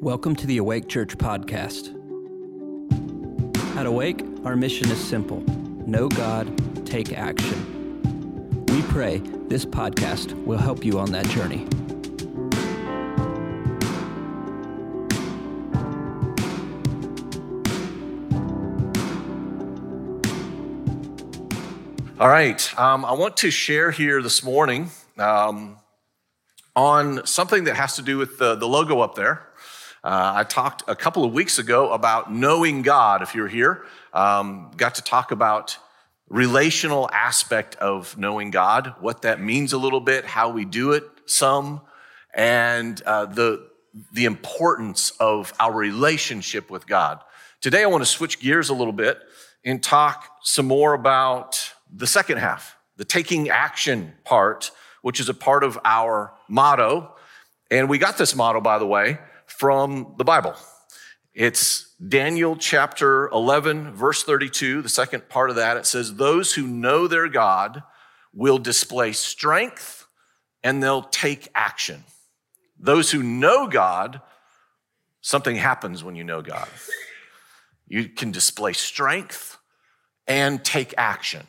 Welcome to the Awake Church podcast. At Awake, our mission is simple know God, take action. We pray this podcast will help you on that journey. All right. Um, I want to share here this morning um, on something that has to do with the, the logo up there. Uh, I talked a couple of weeks ago about knowing God. If you're here, um, got to talk about relational aspect of knowing God, what that means a little bit, how we do it, some, and uh, the the importance of our relationship with God. Today, I want to switch gears a little bit and talk some more about the second half, the taking action part, which is a part of our motto. And we got this motto, by the way, from the Bible. It's Daniel chapter 11, verse 32, the second part of that. It says, Those who know their God will display strength and they'll take action. Those who know God, something happens when you know God. You can display strength and take action.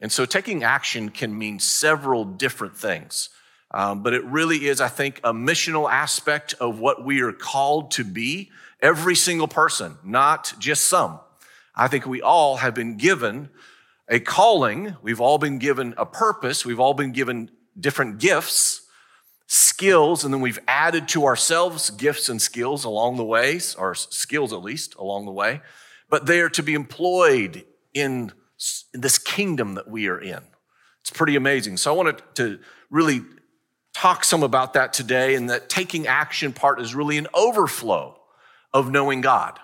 And so taking action can mean several different things. Um, but it really is, I think, a missional aspect of what we are called to be. Every single person, not just some. I think we all have been given a calling. We've all been given a purpose. We've all been given different gifts, skills, and then we've added to ourselves gifts and skills along the way, or skills at least along the way. But they are to be employed in this kingdom that we are in. It's pretty amazing. So I wanted to really talk some about that today, and that taking action part is really an overflow of knowing God.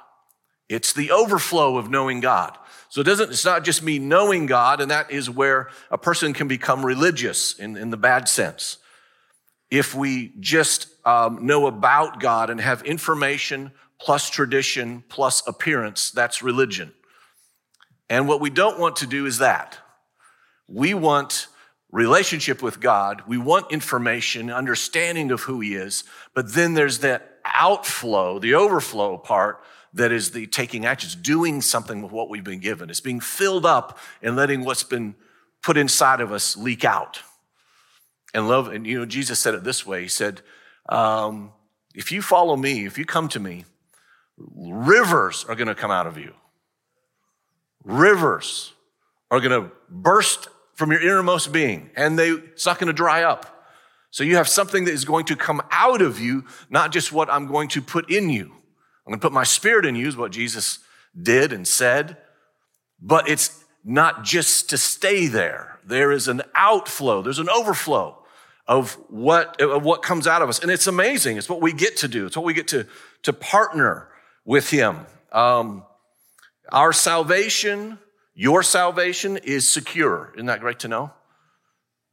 It's the overflow of knowing God. So it doesn't, it's not just me knowing God, and that is where a person can become religious in, in the bad sense. If we just um, know about God and have information plus tradition plus appearance, that's religion. And what we don't want to do is that. We want relationship with God. We want information, understanding of who He is. But then there's that outflow, the overflow part that is the taking actions, doing something with what we've been given. It's being filled up and letting what's been put inside of us leak out. And love, and you know, Jesus said it this way He said, um, If you follow me, if you come to me, rivers are going to come out of you rivers are going to burst from your innermost being and they, it's not going to dry up. So you have something that is going to come out of you, not just what I'm going to put in you. I'm going to put my spirit in you, is what Jesus did and said. But it's not just to stay there. There is an outflow, there's an overflow of what, of what comes out of us. And it's amazing. It's what we get to do, it's what we get to, to partner with Him. Um, our salvation, your salvation is secure. Isn't that great to know?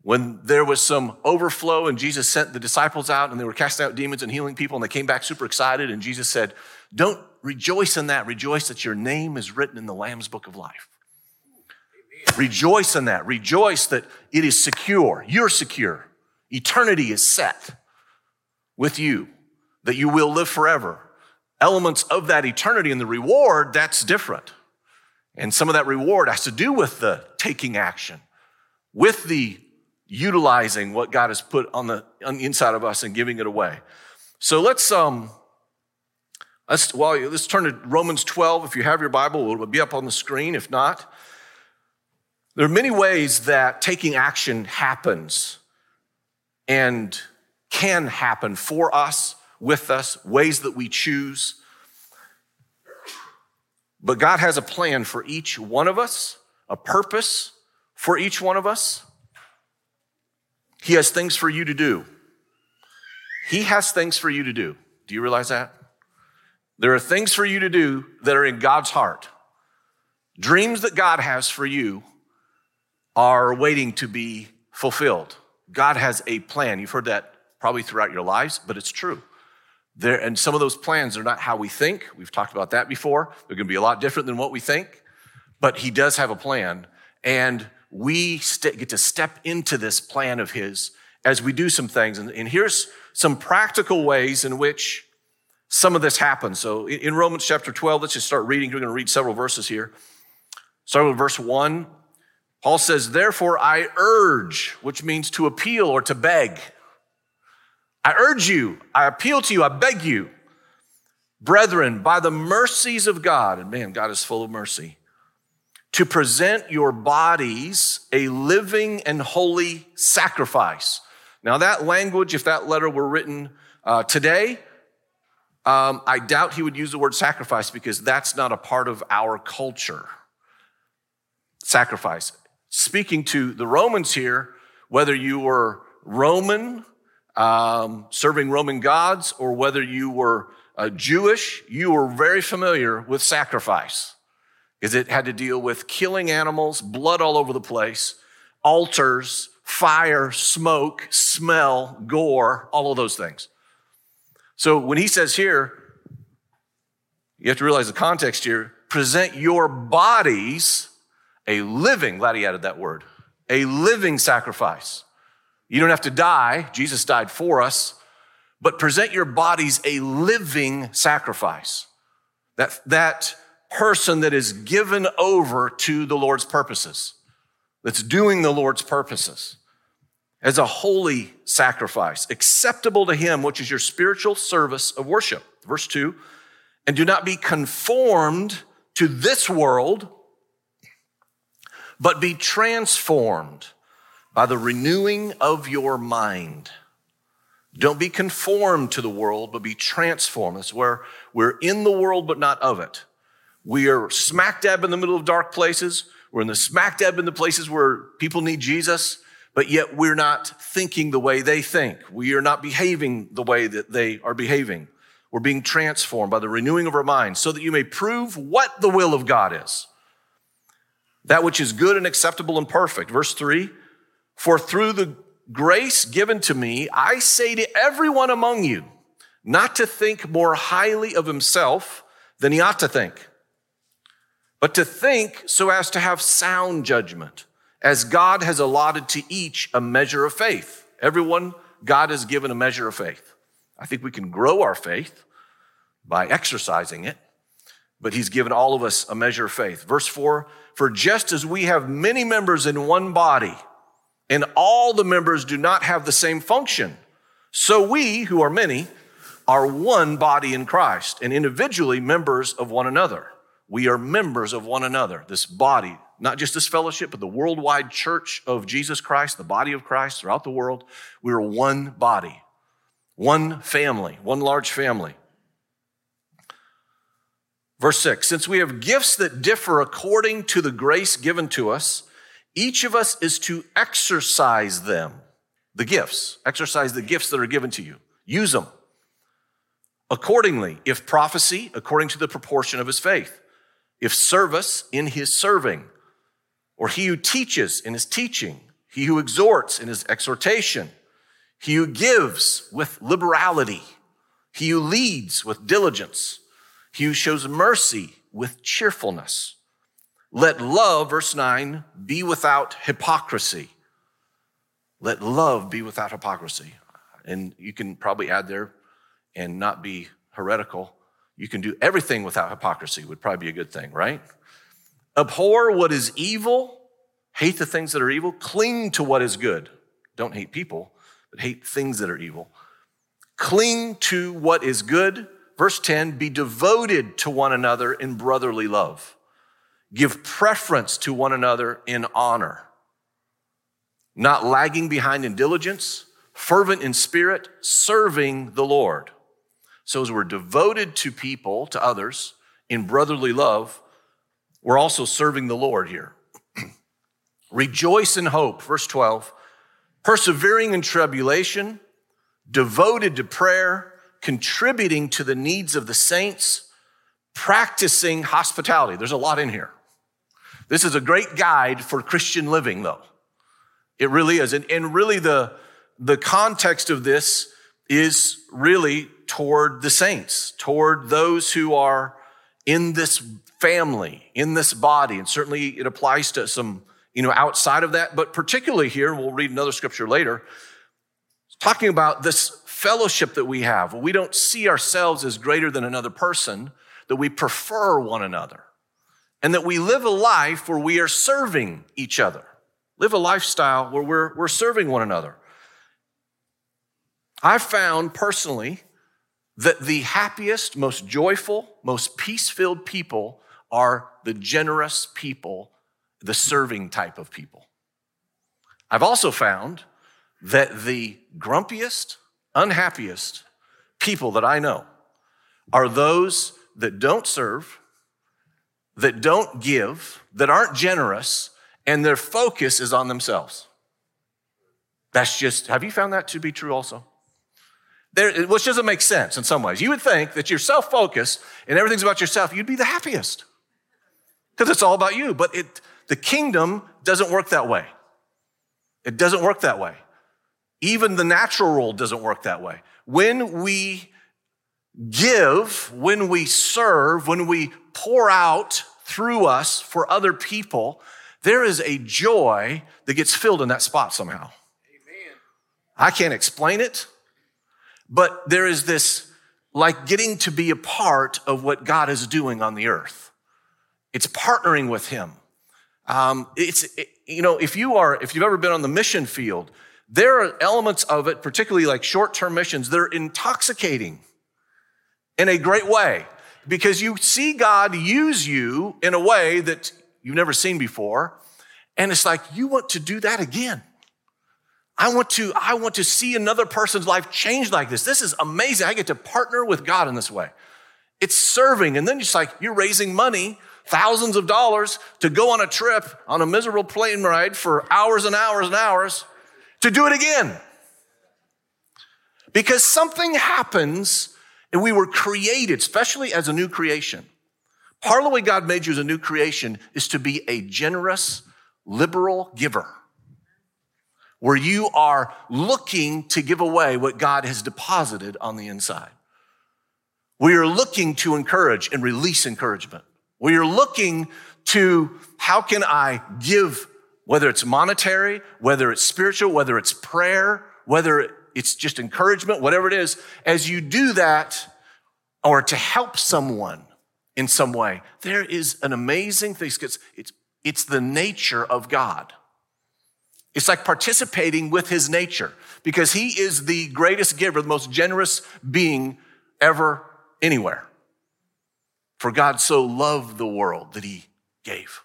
When there was some overflow and Jesus sent the disciples out and they were casting out demons and healing people and they came back super excited and Jesus said, Don't rejoice in that. Rejoice that your name is written in the Lamb's book of life. Amen. Rejoice in that. Rejoice that it is secure. You're secure. Eternity is set with you, that you will live forever elements of that eternity and the reward, that's different. And some of that reward has to do with the taking action, with the utilizing what God has put on the, on the inside of us and giving it away. So let's um let's well let's turn to Romans 12. If you have your Bible, it'll be up on the screen. If not, there are many ways that taking action happens and can happen for us with us, ways that we choose. But God has a plan for each one of us, a purpose for each one of us. He has things for you to do. He has things for you to do. Do you realize that? There are things for you to do that are in God's heart. Dreams that God has for you are waiting to be fulfilled. God has a plan. You've heard that probably throughout your lives, but it's true. There, and some of those plans are not how we think. We've talked about that before. They're going to be a lot different than what we think, but he does have a plan. And we st- get to step into this plan of his as we do some things. And, and here's some practical ways in which some of this happens. So in Romans chapter 12, let's just start reading. We're going to read several verses here. Starting with verse 1, Paul says, Therefore I urge, which means to appeal or to beg. I urge you, I appeal to you, I beg you, brethren, by the mercies of God, and man, God is full of mercy, to present your bodies a living and holy sacrifice. Now, that language, if that letter were written uh, today, um, I doubt he would use the word sacrifice because that's not a part of our culture. Sacrifice. Speaking to the Romans here, whether you were Roman, um, serving Roman gods, or whether you were uh, Jewish, you were very familiar with sacrifice because it had to deal with killing animals, blood all over the place, altars, fire, smoke, smell, gore, all of those things. So when he says here, you have to realize the context here present your bodies a living, glad he added that word, a living sacrifice. You don't have to die, Jesus died for us, but present your bodies a living sacrifice. That, that person that is given over to the Lord's purposes, that's doing the Lord's purposes as a holy sacrifice, acceptable to him, which is your spiritual service of worship. Verse 2 And do not be conformed to this world, but be transformed by the renewing of your mind. Don't be conformed to the world, but be transformed. That's where we're in the world, but not of it. We are smack dab in the middle of dark places. We're in the smack dab in the places where people need Jesus but yet we're not thinking the way they think. We are not behaving the way that they are behaving. We're being transformed by the renewing of our minds so that you may prove what the will of God is. That which is good and acceptable and perfect. Verse three, for through the grace given to me, I say to everyone among you not to think more highly of himself than he ought to think, but to think so as to have sound judgment as God has allotted to each a measure of faith. Everyone, God has given a measure of faith. I think we can grow our faith by exercising it, but He's given all of us a measure of faith. Verse 4 For just as we have many members in one body, and all the members do not have the same function, so we, who are many, are one body in Christ and individually members of one another. We are members of one another, this body not just this fellowship, but the worldwide church of Jesus Christ, the body of Christ throughout the world. We are one body, one family, one large family. Verse 6 Since we have gifts that differ according to the grace given to us, each of us is to exercise them, the gifts, exercise the gifts that are given to you, use them. Accordingly, if prophecy, according to the proportion of his faith, if service, in his serving. Or he who teaches in his teaching, he who exhorts in his exhortation, he who gives with liberality, he who leads with diligence, he who shows mercy with cheerfulness. Let love, verse 9, be without hypocrisy. Let love be without hypocrisy. And you can probably add there and not be heretical. You can do everything without hypocrisy, would probably be a good thing, right? Abhor what is evil, hate the things that are evil, cling to what is good. Don't hate people, but hate things that are evil. Cling to what is good. Verse 10 be devoted to one another in brotherly love. Give preference to one another in honor. Not lagging behind in diligence, fervent in spirit, serving the Lord. So, as we're devoted to people, to others, in brotherly love, we're also serving the Lord here. Rejoice in hope, verse 12. Persevering in tribulation, devoted to prayer, contributing to the needs of the saints, practicing hospitality. There's a lot in here. This is a great guide for Christian living, though. It really is. And, and really, the, the context of this is really toward the saints, toward those who are in this family, in this body. And certainly it applies to some, you know, outside of that, but particularly here, we'll read another scripture later, talking about this fellowship that we have, we don't see ourselves as greater than another person, that we prefer one another, and that we live a life where we are serving each other. Live a lifestyle where we're, we're serving one another. I've found personally that the happiest, most joyful, most peace filled people are the generous people, the serving type of people. I've also found that the grumpiest, unhappiest people that I know are those that don't serve, that don't give, that aren't generous, and their focus is on themselves. That's just, have you found that to be true also? There, which doesn't make sense in some ways. You would think that you're self focused and everything's about yourself, you'd be the happiest because it's all about you. But it, the kingdom doesn't work that way. It doesn't work that way. Even the natural world doesn't work that way. When we give, when we serve, when we pour out through us for other people, there is a joy that gets filled in that spot somehow. Amen. I can't explain it, but there is this like getting to be a part of what God is doing on the earth. It's partnering with Him. Um, it's it, you know if you are if you've ever been on the mission field, there are elements of it, particularly like short-term missions, they're intoxicating in a great way because you see God use you in a way that you've never seen before. And it's like, you want to do that again. I want to, I want to see another person's life change like this. This is amazing. I get to partner with God in this way. It's serving. And then it's like you're raising money, thousands of dollars to go on a trip on a miserable plane ride for hours and hours and hours to do it again. Because something happens and we were created, especially as a new creation. Part of the way God made you as a new creation is to be a generous, liberal giver, where you are looking to give away what God has deposited on the inside. We are looking to encourage and release encouragement. We are looking to how can I give, whether it's monetary, whether it's spiritual, whether it's prayer, whether it's just encouragement, whatever it is. As you do that, or to help someone in some way, there is an amazing thing. It's, it's, it's the nature of God. It's like participating with his nature because he is the greatest giver, the most generous being ever anywhere. For God so loved the world that he gave.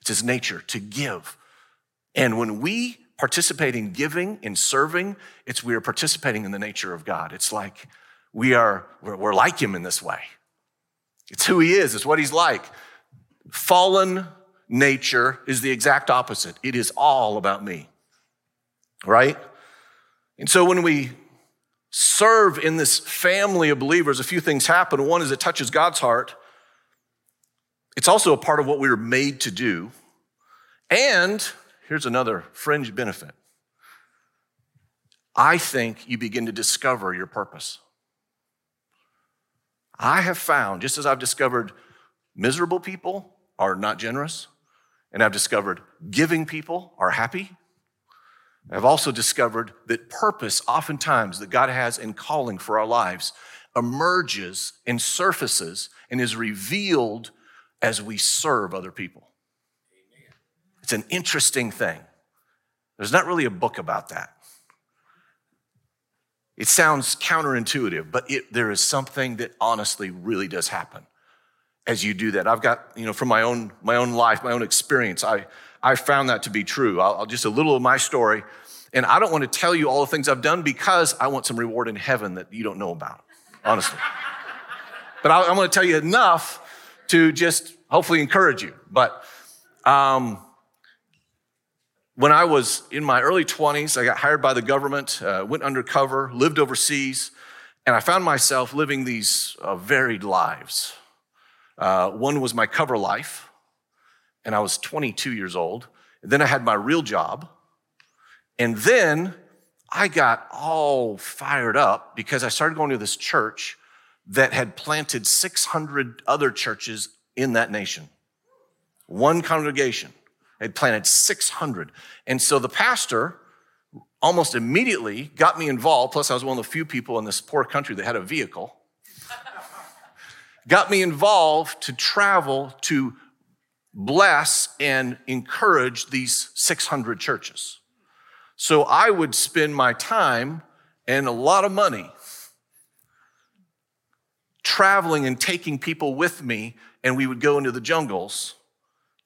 It's his nature to give. And when we participate in giving, in serving, it's we are participating in the nature of God. It's like we are, we're, we're like him in this way. It's who he is, it's what he's like. Fallen nature is the exact opposite. It is all about me, right? And so when we serve in this family of believers, a few things happen. One is it touches God's heart. It's also a part of what we were made to do. And here's another fringe benefit I think you begin to discover your purpose. I have found, just as I've discovered miserable people are not generous, and I've discovered giving people are happy, I've also discovered that purpose, oftentimes, that God has in calling for our lives, emerges and surfaces and is revealed as we serve other people. It's an interesting thing. There's not really a book about that. It sounds counterintuitive, but it, there is something that honestly really does happen as you do that. I've got, you know, from my own, my own life, my own experience, I, I found that to be true. I'll, I'll just a little of my story. And I don't want to tell you all the things I've done because I want some reward in heaven that you don't know about, honestly. but I, I'm going to tell you enough to just hopefully encourage you. But um, when I was in my early 20s, I got hired by the government, uh, went undercover, lived overseas, and I found myself living these uh, varied lives. Uh, one was my cover life, and I was 22 years old. And then I had my real job. And then I got all fired up because I started going to this church that had planted 600 other churches in that nation. One congregation had planted 600. And so the pastor almost immediately got me involved. Plus, I was one of the few people in this poor country that had a vehicle. got me involved to travel to bless and encourage these 600 churches. So I would spend my time and a lot of money traveling and taking people with me, and we would go into the jungles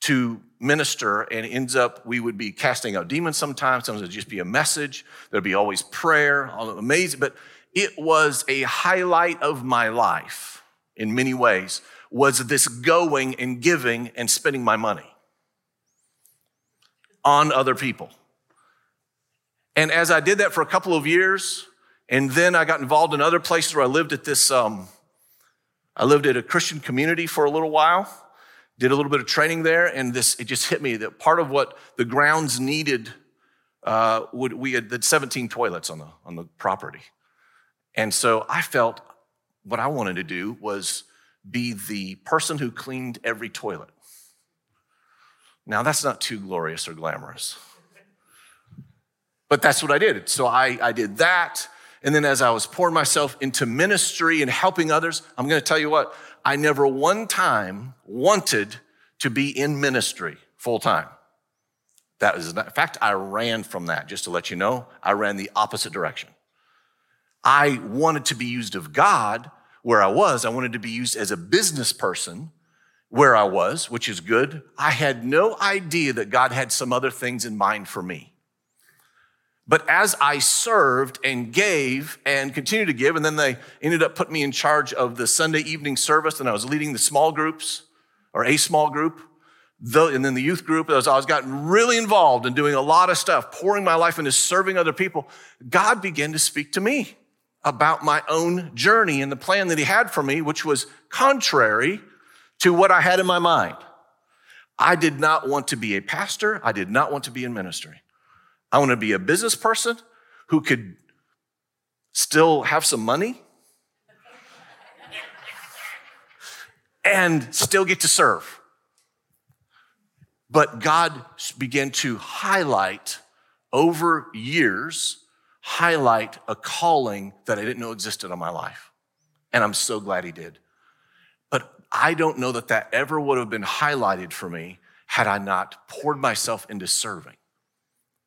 to minister, and ends up we would be casting out demons sometimes. Sometimes it would just be a message. There'd be always prayer, all amazing. But it was a highlight of my life in many ways was this going and giving and spending my money on other people. And as I did that for a couple of years, and then I got involved in other places where I lived at this, um, I lived at a Christian community for a little while, did a little bit of training there, and this, it just hit me that part of what the grounds needed, uh, would, we had 17 toilets on the, on the property. And so I felt what I wanted to do was be the person who cleaned every toilet. Now, that's not too glorious or glamorous. But that's what I did. So I, I did that. And then as I was pouring myself into ministry and helping others, I'm going to tell you what, I never one time wanted to be in ministry full time. That was, in fact, I ran from that, just to let you know. I ran the opposite direction. I wanted to be used of God where I was. I wanted to be used as a business person where I was, which is good. I had no idea that God had some other things in mind for me. But as I served and gave and continued to give, and then they ended up putting me in charge of the Sunday evening service, and I was leading the small groups or a small group, and then the youth group. As I was gotten really involved in doing a lot of stuff, pouring my life into serving other people, God began to speak to me about my own journey and the plan that He had for me, which was contrary to what I had in my mind. I did not want to be a pastor. I did not want to be in ministry. I want to be a business person who could still have some money and still get to serve. But God began to highlight over years, highlight a calling that I didn't know existed on my life. And I'm so glad He did. But I don't know that that ever would have been highlighted for me had I not poured myself into serving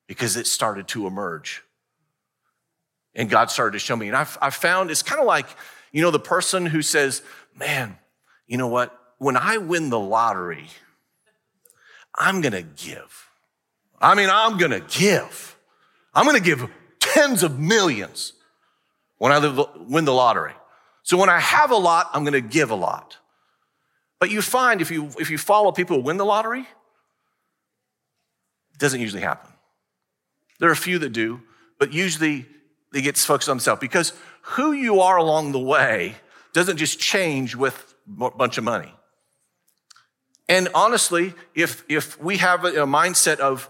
because it started to emerge. And God started to show me. And I've, I've found it's kind of like, you know, the person who says, man, you know what? When I win the lottery, I'm going to give. I mean, I'm going to give. I'm going to give tens of millions when I win the lottery. So when I have a lot, I'm going to give a lot. But you find if you, if you follow people who win the lottery, it doesn't usually happen. There are a few that do, but usually they get focused on themselves because who you are along the way doesn't just change with a bunch of money. And honestly, if, if we have a, a mindset of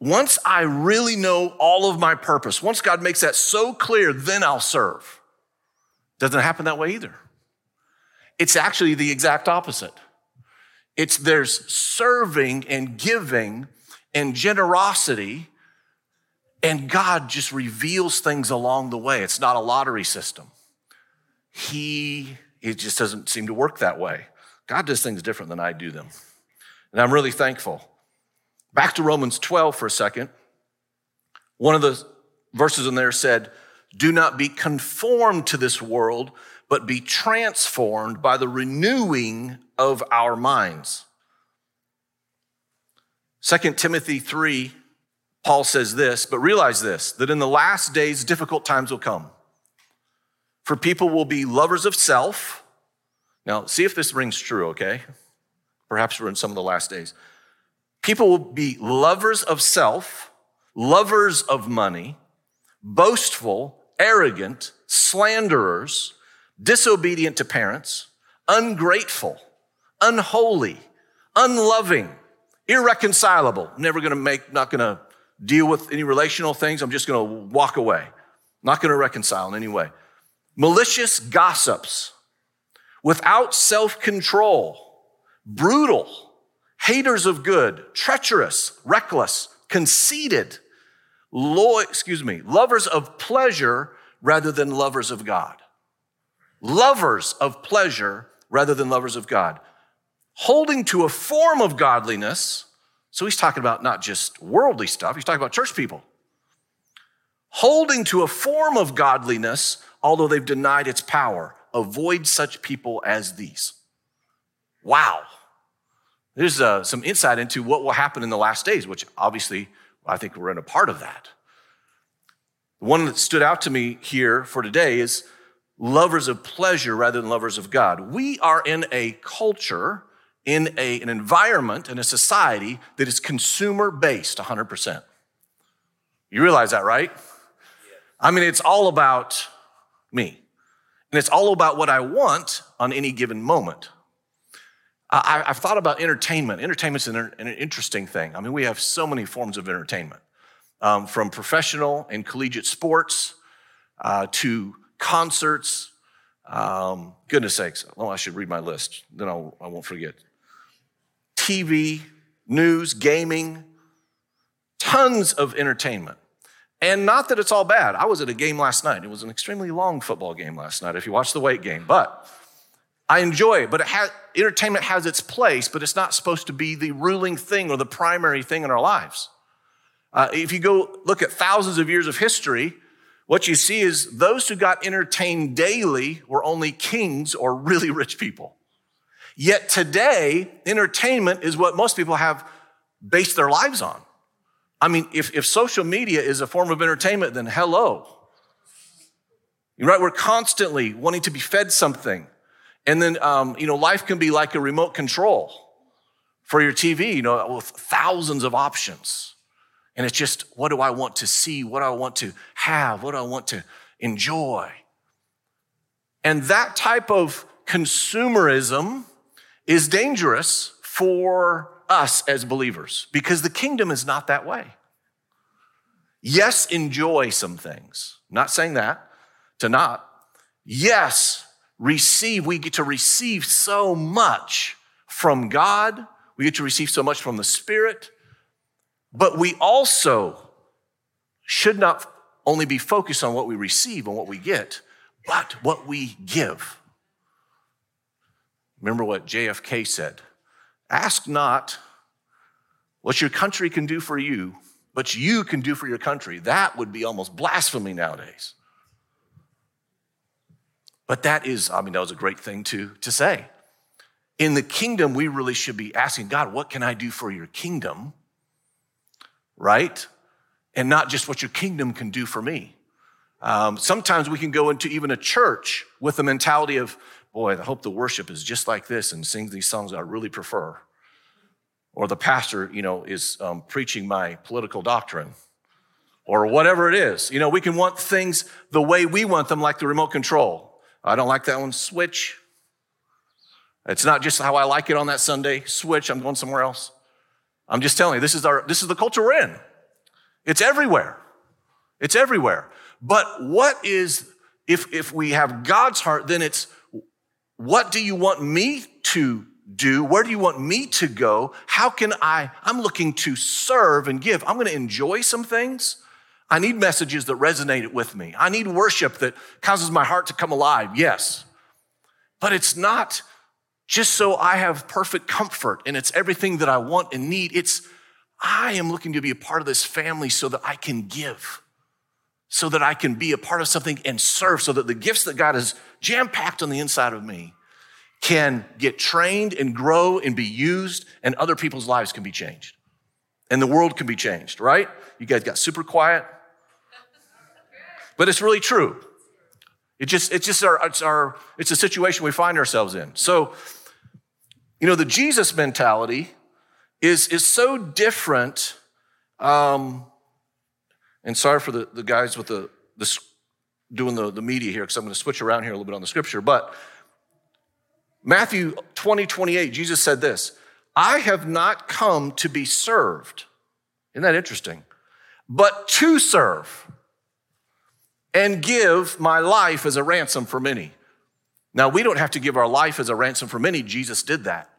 once I really know all of my purpose, once God makes that so clear, then I'll serve. Doesn't happen that way either. It's actually the exact opposite. It's there's serving and giving and generosity and God just reveals things along the way. It's not a lottery system. He, it just doesn't seem to work that way. God does things different than I do them. And I'm really thankful. Back to Romans 12 for a second. One of the verses in there said, Do not be conformed to this world, but be transformed by the renewing of our minds. 2 Timothy 3 Paul says this, but realize this that in the last days, difficult times will come. For people will be lovers of self. Now, see if this rings true, okay? Perhaps we're in some of the last days. People will be lovers of self, lovers of money, boastful, arrogant, slanderers, disobedient to parents, ungrateful, unholy, unloving, irreconcilable, never gonna make, not gonna deal with any relational things. I'm just going to walk away. Not going to reconcile in any way. Malicious gossips, without self control, brutal, haters of good, treacherous, reckless, conceited, excuse me, lovers of pleasure rather than lovers of God. Lovers of pleasure rather than lovers of God. Holding to a form of godliness. So he's talking about not just worldly stuff, he's talking about church people. Holding to a form of godliness, although they've denied its power. Avoid such people as these. Wow. There's uh, some insight into what will happen in the last days, which obviously I think we're in a part of that. The one that stood out to me here for today is lovers of pleasure rather than lovers of God. We are in a culture, in a, an environment, in a society that is consumer based 100%. You realize that, right? I mean, it's all about me. And it's all about what I want on any given moment. I, have thought about entertainment. Entertainment's an, an, interesting thing. I mean, we have so many forms of entertainment, um, from professional and collegiate sports uh, to concerts. Um, goodness sakes, oh, I should read my list, then I'll, I won't forget. TV, news, gaming, tons of entertainment. And not that it's all bad. I was at a game last night. It was an extremely long football game last night, if you watch the Wake game. But I enjoy it, but it has, entertainment has its place, but it's not supposed to be the ruling thing or the primary thing in our lives. Uh, if you go look at thousands of years of history, what you see is those who got entertained daily were only kings or really rich people. Yet today, entertainment is what most people have based their lives on. I mean, if, if social media is a form of entertainment, then hello. You're right, we're constantly wanting to be fed something. And then, um, you know, life can be like a remote control for your TV, you know, with thousands of options. And it's just, what do I want to see? What do I want to have? What do I want to enjoy? And that type of consumerism is dangerous for us as believers because the kingdom is not that way. Yes, enjoy some things. Not saying that to not. Yes, receive. We get to receive so much from God. We get to receive so much from the Spirit. But we also should not only be focused on what we receive and what we get, but what we give. Remember what JFK said Ask not what your country can do for you, but you can do for your country. That would be almost blasphemy nowadays. But that is, I mean, that was a great thing to, to say. In the kingdom, we really should be asking God, what can I do for your kingdom? Right? And not just what your kingdom can do for me. Um, sometimes we can go into even a church with the mentality of, boy, I hope the worship is just like this and sings these songs I really prefer or the pastor, you know, is um, preaching my political doctrine, or whatever it is. You know, we can want things the way we want them, like the remote control. I don't like that one. Switch. It's not just how I like it on that Sunday. Switch. I'm going somewhere else. I'm just telling you, this is our this is the culture we're in. It's everywhere. It's everywhere. But what is if if we have God's heart, then it's what do you want me to do? Where do you want me to go? How can I? I'm looking to serve and give. I'm going to enjoy some things. I need messages that resonate with me. I need worship that causes my heart to come alive. Yes. But it's not just so I have perfect comfort and it's everything that I want and need. It's I am looking to be a part of this family so that I can give, so that I can be a part of something and serve, so that the gifts that God has jam packed on the inside of me can get trained and grow and be used, and other people's lives can be changed. And the world can be changed, right? You guys got super quiet. But it's really true. It just, it's just our, it's our, it's a situation we find ourselves in. So, you know, the Jesus mentality is, is so different. Um, and sorry for the, the guys with the, the doing the, the media here, because I'm going to switch around here a little bit on the scripture. But Matthew 20, 28, Jesus said this I have not come to be served. Isn't that interesting? But to serve and give my life as a ransom for many. Now, we don't have to give our life as a ransom for many. Jesus did that.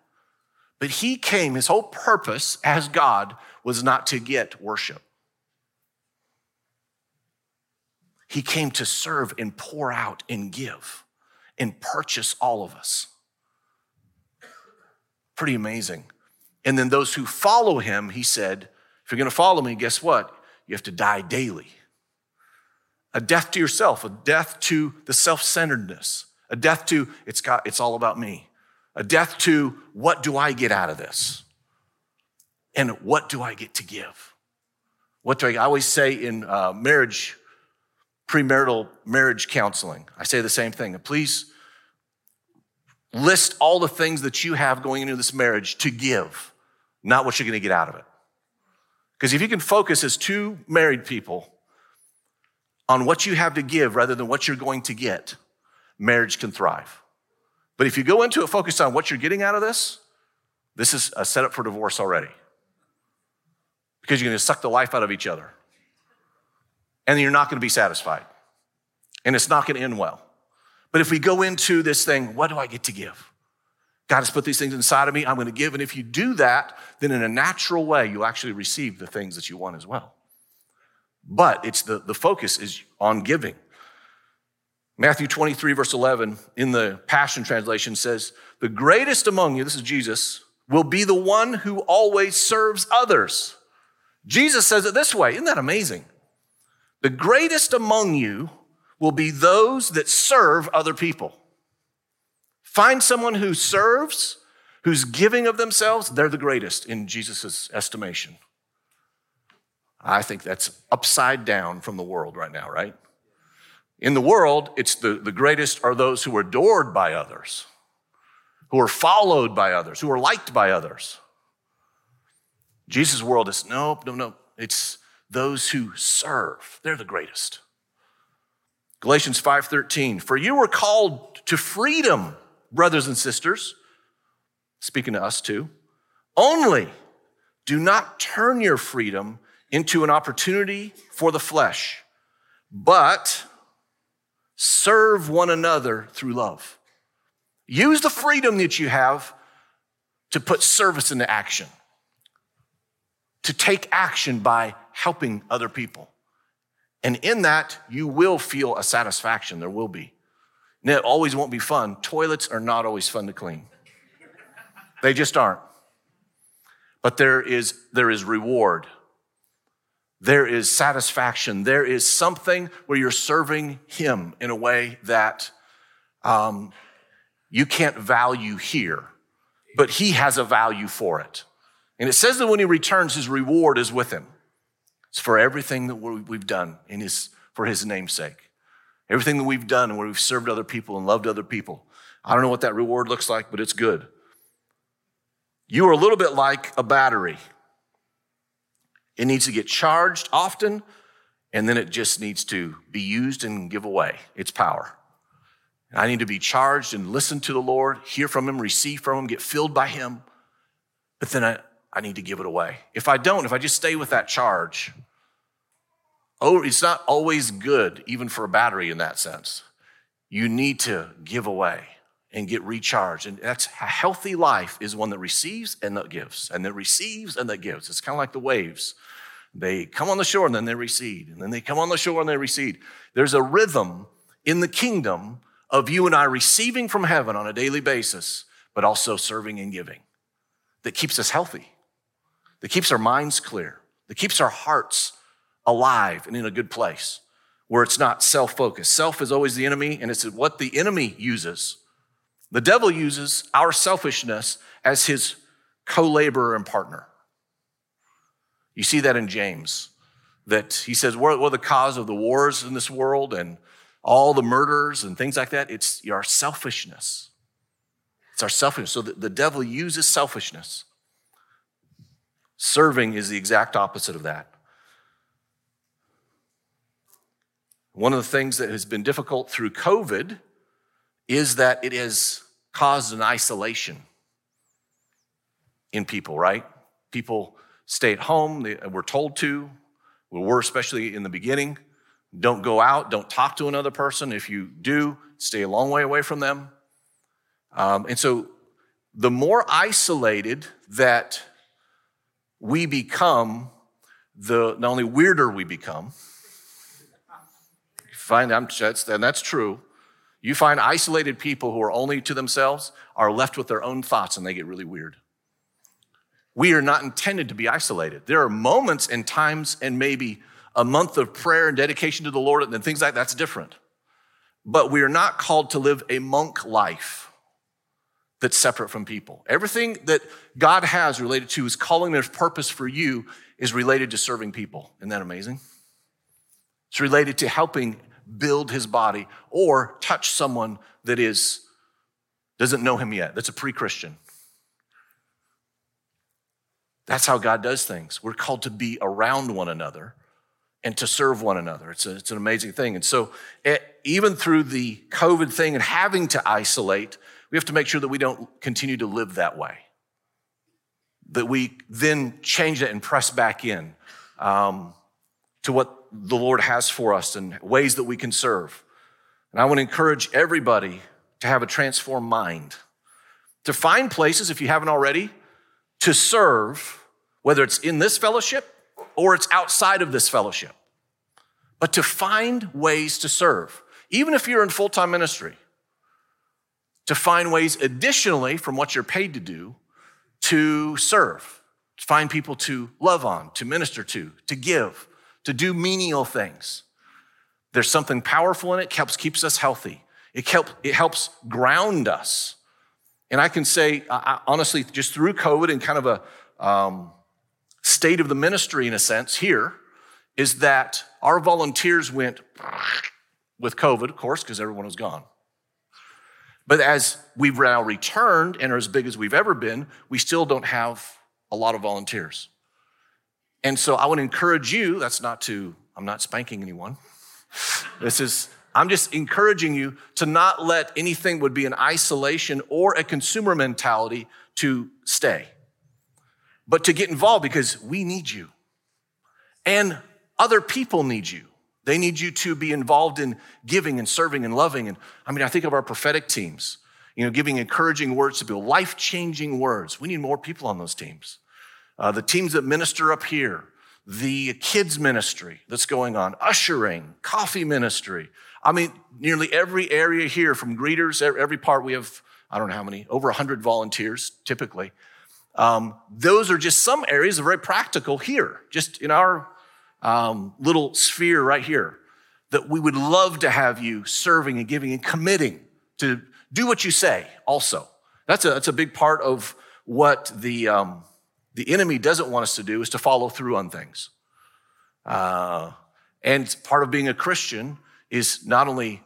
But he came, his whole purpose as God was not to get worship. He came to serve and pour out and give and purchase all of us. Pretty amazing. And then those who follow him, he said, if you're going to follow me, guess what? You have to die daily. A death to yourself, a death to the self centeredness, a death to it's, got, it's all about me, a death to what do I get out of this? And what do I get to give? What do I, I always say in uh, marriage, premarital marriage counseling, I say the same thing. Please list all the things that you have going into this marriage to give, not what you're going to get out of it. Because if you can focus as two married people on what you have to give rather than what you're going to get, marriage can thrive. But if you go into it focused on what you're getting out of this, this is a setup for divorce already. Because you're going to suck the life out of each other. And you're not going to be satisfied. And it's not going to end well. But if we go into this thing, what do I get to give? God has put these things inside of me. I'm going to give. And if you do that, then in a natural way, you'll actually receive the things that you want as well. But it's the, the focus is on giving. Matthew 23, verse 11, in the Passion Translation says, The greatest among you, this is Jesus, will be the one who always serves others. Jesus says it this way. Isn't that amazing? The greatest among you will be those that serve other people. Find someone who serves, who's giving of themselves, they're the greatest in Jesus' estimation. I think that's upside down from the world right now, right? In the world, it's the, the greatest are those who are adored by others, who are followed by others, who are liked by others. Jesus' world is nope, no, no. It's those who serve. They're the greatest. Galatians 5:13, for you were called to freedom, brothers and sisters, speaking to us too. Only do not turn your freedom into an opportunity for the flesh, but serve one another through love. Use the freedom that you have to put service into action, to take action by helping other people. And in that, you will feel a satisfaction. There will be. And it always won't be fun. Toilets are not always fun to clean, they just aren't. But there is, there is reward there is satisfaction. There is something where you're serving Him in a way that um, you can't value here, but He has a value for it. And it says that when He returns, His reward is with Him. It's for everything that we've done in his, for His namesake. Everything that we've done where we've served other people and loved other people. I don't know what that reward looks like, but it's good. You are a little bit like a battery. It needs to get charged often, and then it just needs to be used and give away its power. I need to be charged and listen to the Lord, hear from Him, receive from Him, get filled by Him, but then I, I need to give it away. If I don't, if I just stay with that charge, oh, it's not always good, even for a battery in that sense. You need to give away and get recharged. And that's a healthy life is one that receives and that gives, and that receives and that gives. It's kind of like the waves. They come on the shore and then they recede, and then they come on the shore and they recede. There's a rhythm in the kingdom of you and I receiving from heaven on a daily basis, but also serving and giving that keeps us healthy, that keeps our minds clear, that keeps our hearts alive and in a good place where it's not self focused. Self is always the enemy, and it's what the enemy uses the devil uses our selfishness as his co laborer and partner. You see that in James, that he says, What are the cause of the wars in this world and all the murders and things like that? It's our selfishness. It's our selfishness. So the, the devil uses selfishness. Serving is the exact opposite of that. One of the things that has been difficult through COVID is that it has caused an isolation in people, right? People stay at home, they were told to, we were especially in the beginning. Don't go out, don't talk to another person. If you do, stay a long way away from them. Um, and so the more isolated that we become, the not only weirder we become, you find that's, and that's true. You find isolated people who are only to themselves are left with their own thoughts and they get really weird. We are not intended to be isolated. There are moments and times and maybe a month of prayer and dedication to the Lord and things like that's different. But we are not called to live a monk life that's separate from people. Everything that God has related to his calling and his purpose for you is related to serving people. Isn't that amazing? It's related to helping build his body or touch someone that is doesn't know him yet, that's a pre-Christian. That's how God does things. We're called to be around one another and to serve one another. It's, a, it's an amazing thing. And so, it, eh, even through the COVID thing and having to isolate, we have to make sure that we don't continue to live that way. That we then change that and press back in um, to what the Lord has for us and ways that we can serve. And I want to encourage everybody to have a transformed mind, to find places, if you haven't already, to serve, whether it's in this fellowship or it's outside of this fellowship, but to find ways to serve, even if you're in full time ministry, to find ways additionally from what you're paid to do to serve, to find people to love on, to minister to, to give, to do menial things. There's something powerful in it, helps keeps us healthy. It, help, it helps ground us. And I can say, I, honestly, just through COVID and kind of a um, state of the ministry, in a sense, here, is that our volunteers went with COVID, of course, because everyone was gone. But as we've now returned and are as big as we've ever been, we still don't have a lot of volunteers. And so I would encourage you, that's not to, I'm not spanking anyone. This is, I'm just encouraging you to not let anything would be an isolation or a consumer mentality to stay, but to get involved because we need you. And other people need you. They need you to be involved in giving and serving and loving. And I mean, I think of our prophetic teams, you know, giving encouraging words to people, life changing words. We need more people on those teams uh, the teams that minister up here, the kids ministry that's going on, ushering, coffee ministry. I mean, nearly every area here, from greeters, every part, we have, I don't know how many, over 100 volunteers typically. Um, those are just some areas that are very practical here, just in our um, little sphere right here, that we would love to have you serving and giving and committing to do what you say also. That's a, that's a big part of what the, um, the enemy doesn't want us to do is to follow through on things. Uh, and part of being a Christian is not only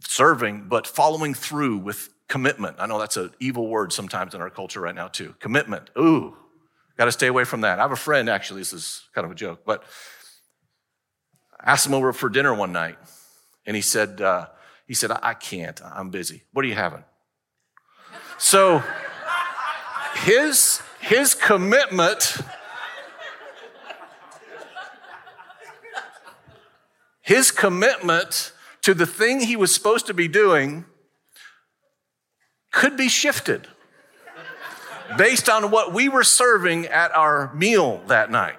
serving, but following through with commitment. I know that's an evil word sometimes in our culture right now, too. Commitment. Ooh, got to stay away from that. I have a friend, actually, this is kind of a joke, but I asked him over for dinner one night, and he said, uh, he said, I can't, I'm busy. What are you having? So his his commitment, his commitment to the thing he was supposed to be doing could be shifted based on what we were serving at our meal that night.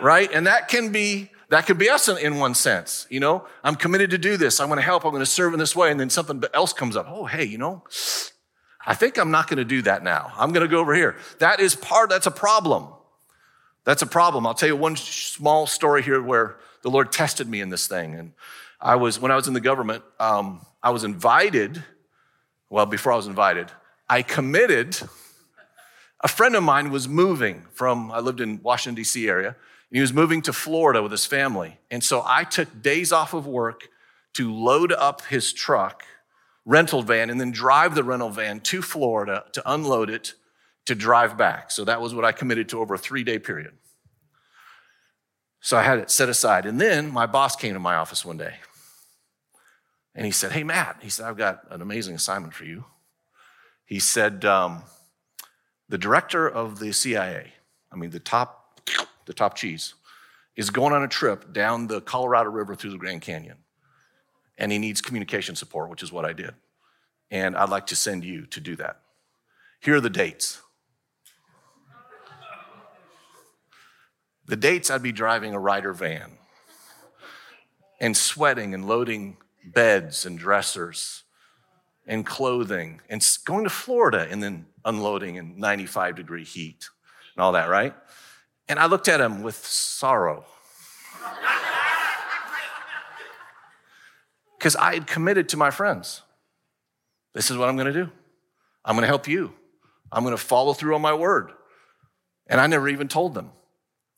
Right? And that can be that could be us in, in one sense. You know, I'm committed to do this. I'm going to help. I'm going to serve in this way. And then something else comes up. Oh, hey, you know, I think I'm not going to do that now. I'm going to go over here. That is part, that's a problem. That's a problem. I'll tell you one small story here where the Lord tested me in this thing. And I was, when I was in the government, um, I was invited, well, before I was invited, I committed. A friend of mine was moving from, I lived in Washington, D.C. area, and he was moving to Florida with his family. And so I took days off of work to load up his truck rental van and then drive the rental van to Florida to unload it to drive back. So that was what I committed to over a three day period. So I had it set aside. And then my boss came to my office one day and he said, Hey, Matt, he said, I've got an amazing assignment for you. He said, um, The director of the CIA, I mean, the top, the top cheese, is going on a trip down the Colorado River through the Grand Canyon and he needs communication support, which is what I did. And I'd like to send you to do that. Here are the dates. The dates I'd be driving a Ryder van. and sweating and loading beds and dressers and clothing and going to Florida and then unloading in 95 degree heat and all that, right? And I looked at him with sorrow. Because I had committed to my friends. This is what I'm to do. I'm to help you. I'm to follow through on my word. And I never even told them.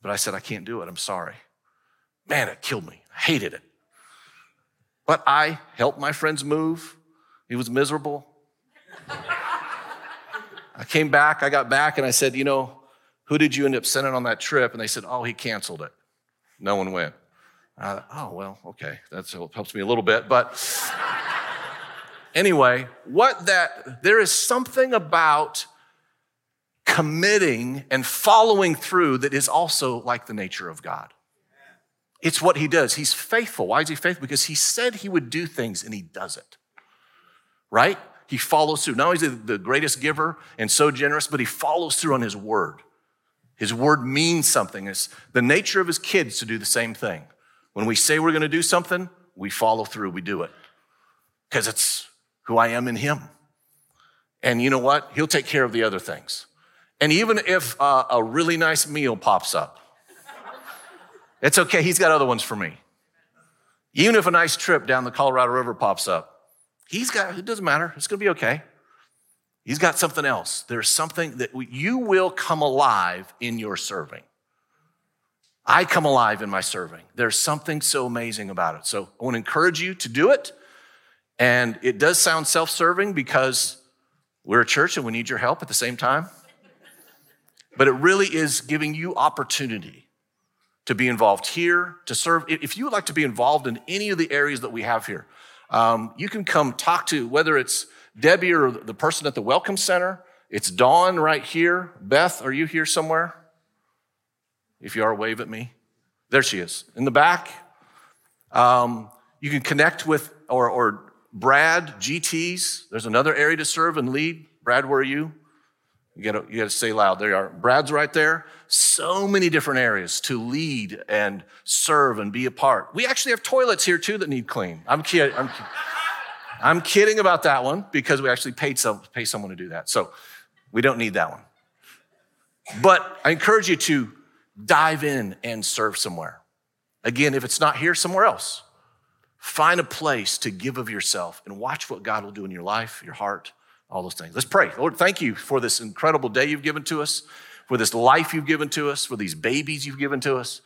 But I said, I can't do it. I'm sorry. Man, it killed me. I hated it. But I helped my friends move. He was miserable. I came back, I got back, and I said, You know, who did you end up sending on that trip? And they said, Oh, he canceled it. No one went. Thought, oh, well, okay. That helps me a little bit. But anyway, what that, there is something about committing and following through that is also like the nature of God. It's what he does. He's faithful. Why is he faithful? Because he said he would do things and he does it. Right? He follows through. Not only is he the greatest giver and so generous, but he follows through on his word. His word means something. It's the nature of his kids to do the same thing. When we say we're going to do something, we follow through, we do it. Because it's who I am in him. And you know what? He'll take care of the other things. And even if uh, a really nice meal pops up, it's okay. He's got other ones for me. Even if a nice trip down the Colorado River pops up, he's got, it doesn't matter. It's going to be okay. He's got something else. There's something that we, you will come alive in your serving. I come alive in my serving. There's something so amazing about it. So I want to encourage you to do it. And it does sound self serving because we're a church and we need your help at the same time. But it really is giving you opportunity to be involved here, to serve. If you would like to be involved in any of the areas that we have here, um, you can come talk to whether it's Debbie or the person at the Welcome Center. It's Dawn right here. Beth, are you here somewhere? If you are, wave at me. There she is in the back. Um, you can connect with or, or Brad GTs. There's another area to serve and lead. Brad, where are you? You gotta, you gotta say loud. There you are. Brad's right there. So many different areas to lead and serve and be a part. We actually have toilets here too that need clean. I'm kidding. I'm, I'm kidding about that one because we actually paid some, pay someone to do that. So we don't need that one. But I encourage you to dive in and serve somewhere. Again, if it's not here, somewhere else. Find a place to give of yourself and watch what God will do in your life, your heart, all those things. Let's pray. Lord, thank you for this incredible day you've given to us, for this life you've given to us, for these babies you've given to us.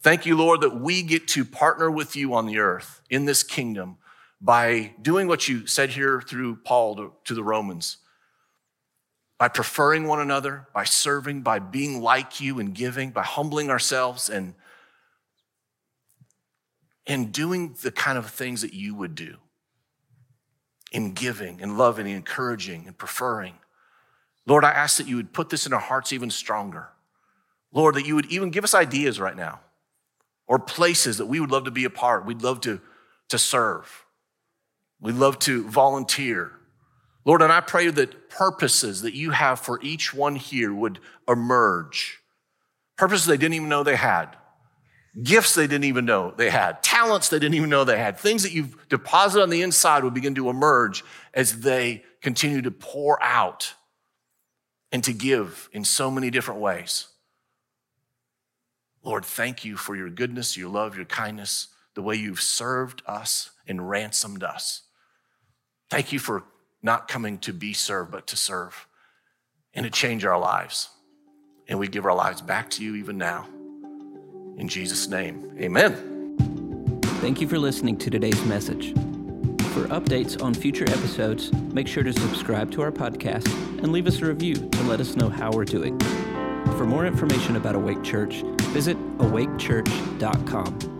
Thank you, Lord, that we get to partner with you on the earth in this kingdom by doing what you said here through Paul to, to the Romans by preferring one another, by serving, by being like you and giving, by humbling ourselves and, and doing the kind of things that you would do in giving and loving and encouraging and preferring. Lord, I ask that you would put this in our hearts even stronger. Lord, that you would even give us ideas right now or places that we would love to be a part. We'd love to, to serve. We'd love to volunteer. Lord, and I pray that purposes that you have for each one here would emerge. Purposes they didn't even know they had gifts they didn't even know they had, talents they didn't even know they had, things that you've deposited on the inside would begin to emerge as they continue to pour out and to give in so many different ways. Lord, thank you for your goodness, your love, your kindness, the way you've served us and ransomed us. Thank you for not coming to be served, but to serve and to change our lives. And we give our lives back to you even now. In Jesus' name, amen. Thank you for listening to today's message. For updates on future episodes, make sure to subscribe to our podcast and leave us a review to let us know how we're doing. For more information about Awake Church, visit awakechurch.com.